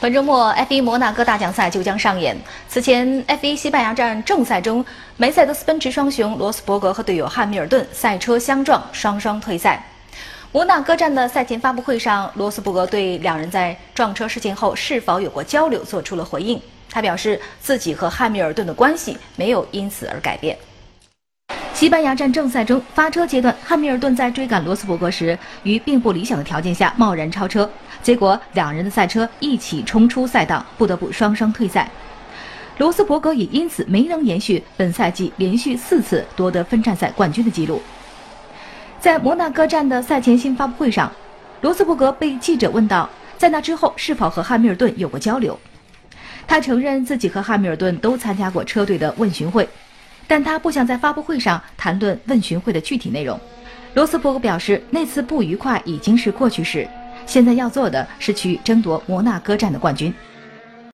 本周末，F1 摩纳哥大奖赛就将上演。此前，F1 西班牙站正赛中，梅赛德斯奔驰双雄罗斯伯格和队友汉密尔顿赛车相撞，双双退赛。摩纳哥站的赛前发布会上，罗斯伯格对两人在撞车事件后是否有过交流做出了回应。他表示，自己和汉密尔顿的关系没有因此而改变。西班牙站正赛中，发车阶段，汉密尔顿在追赶罗斯伯格时，于并不理想的条件下贸然超车，结果两人的赛车一起冲出赛道，不得不双双退赛。罗斯伯格也因此没能延续本赛季连续四次夺得分站赛冠军的记录。在摩纳哥站的赛前新发布会上，罗斯伯格被记者问到，在那之后是否和汉密尔顿有过交流？他承认自己和汉密尔顿都参加过车队的问询会。但他不想在发布会上谈论问询会的具体内容。罗斯伯格表示，那次不愉快已经是过去式，现在要做的是去争夺摩纳哥站的冠军。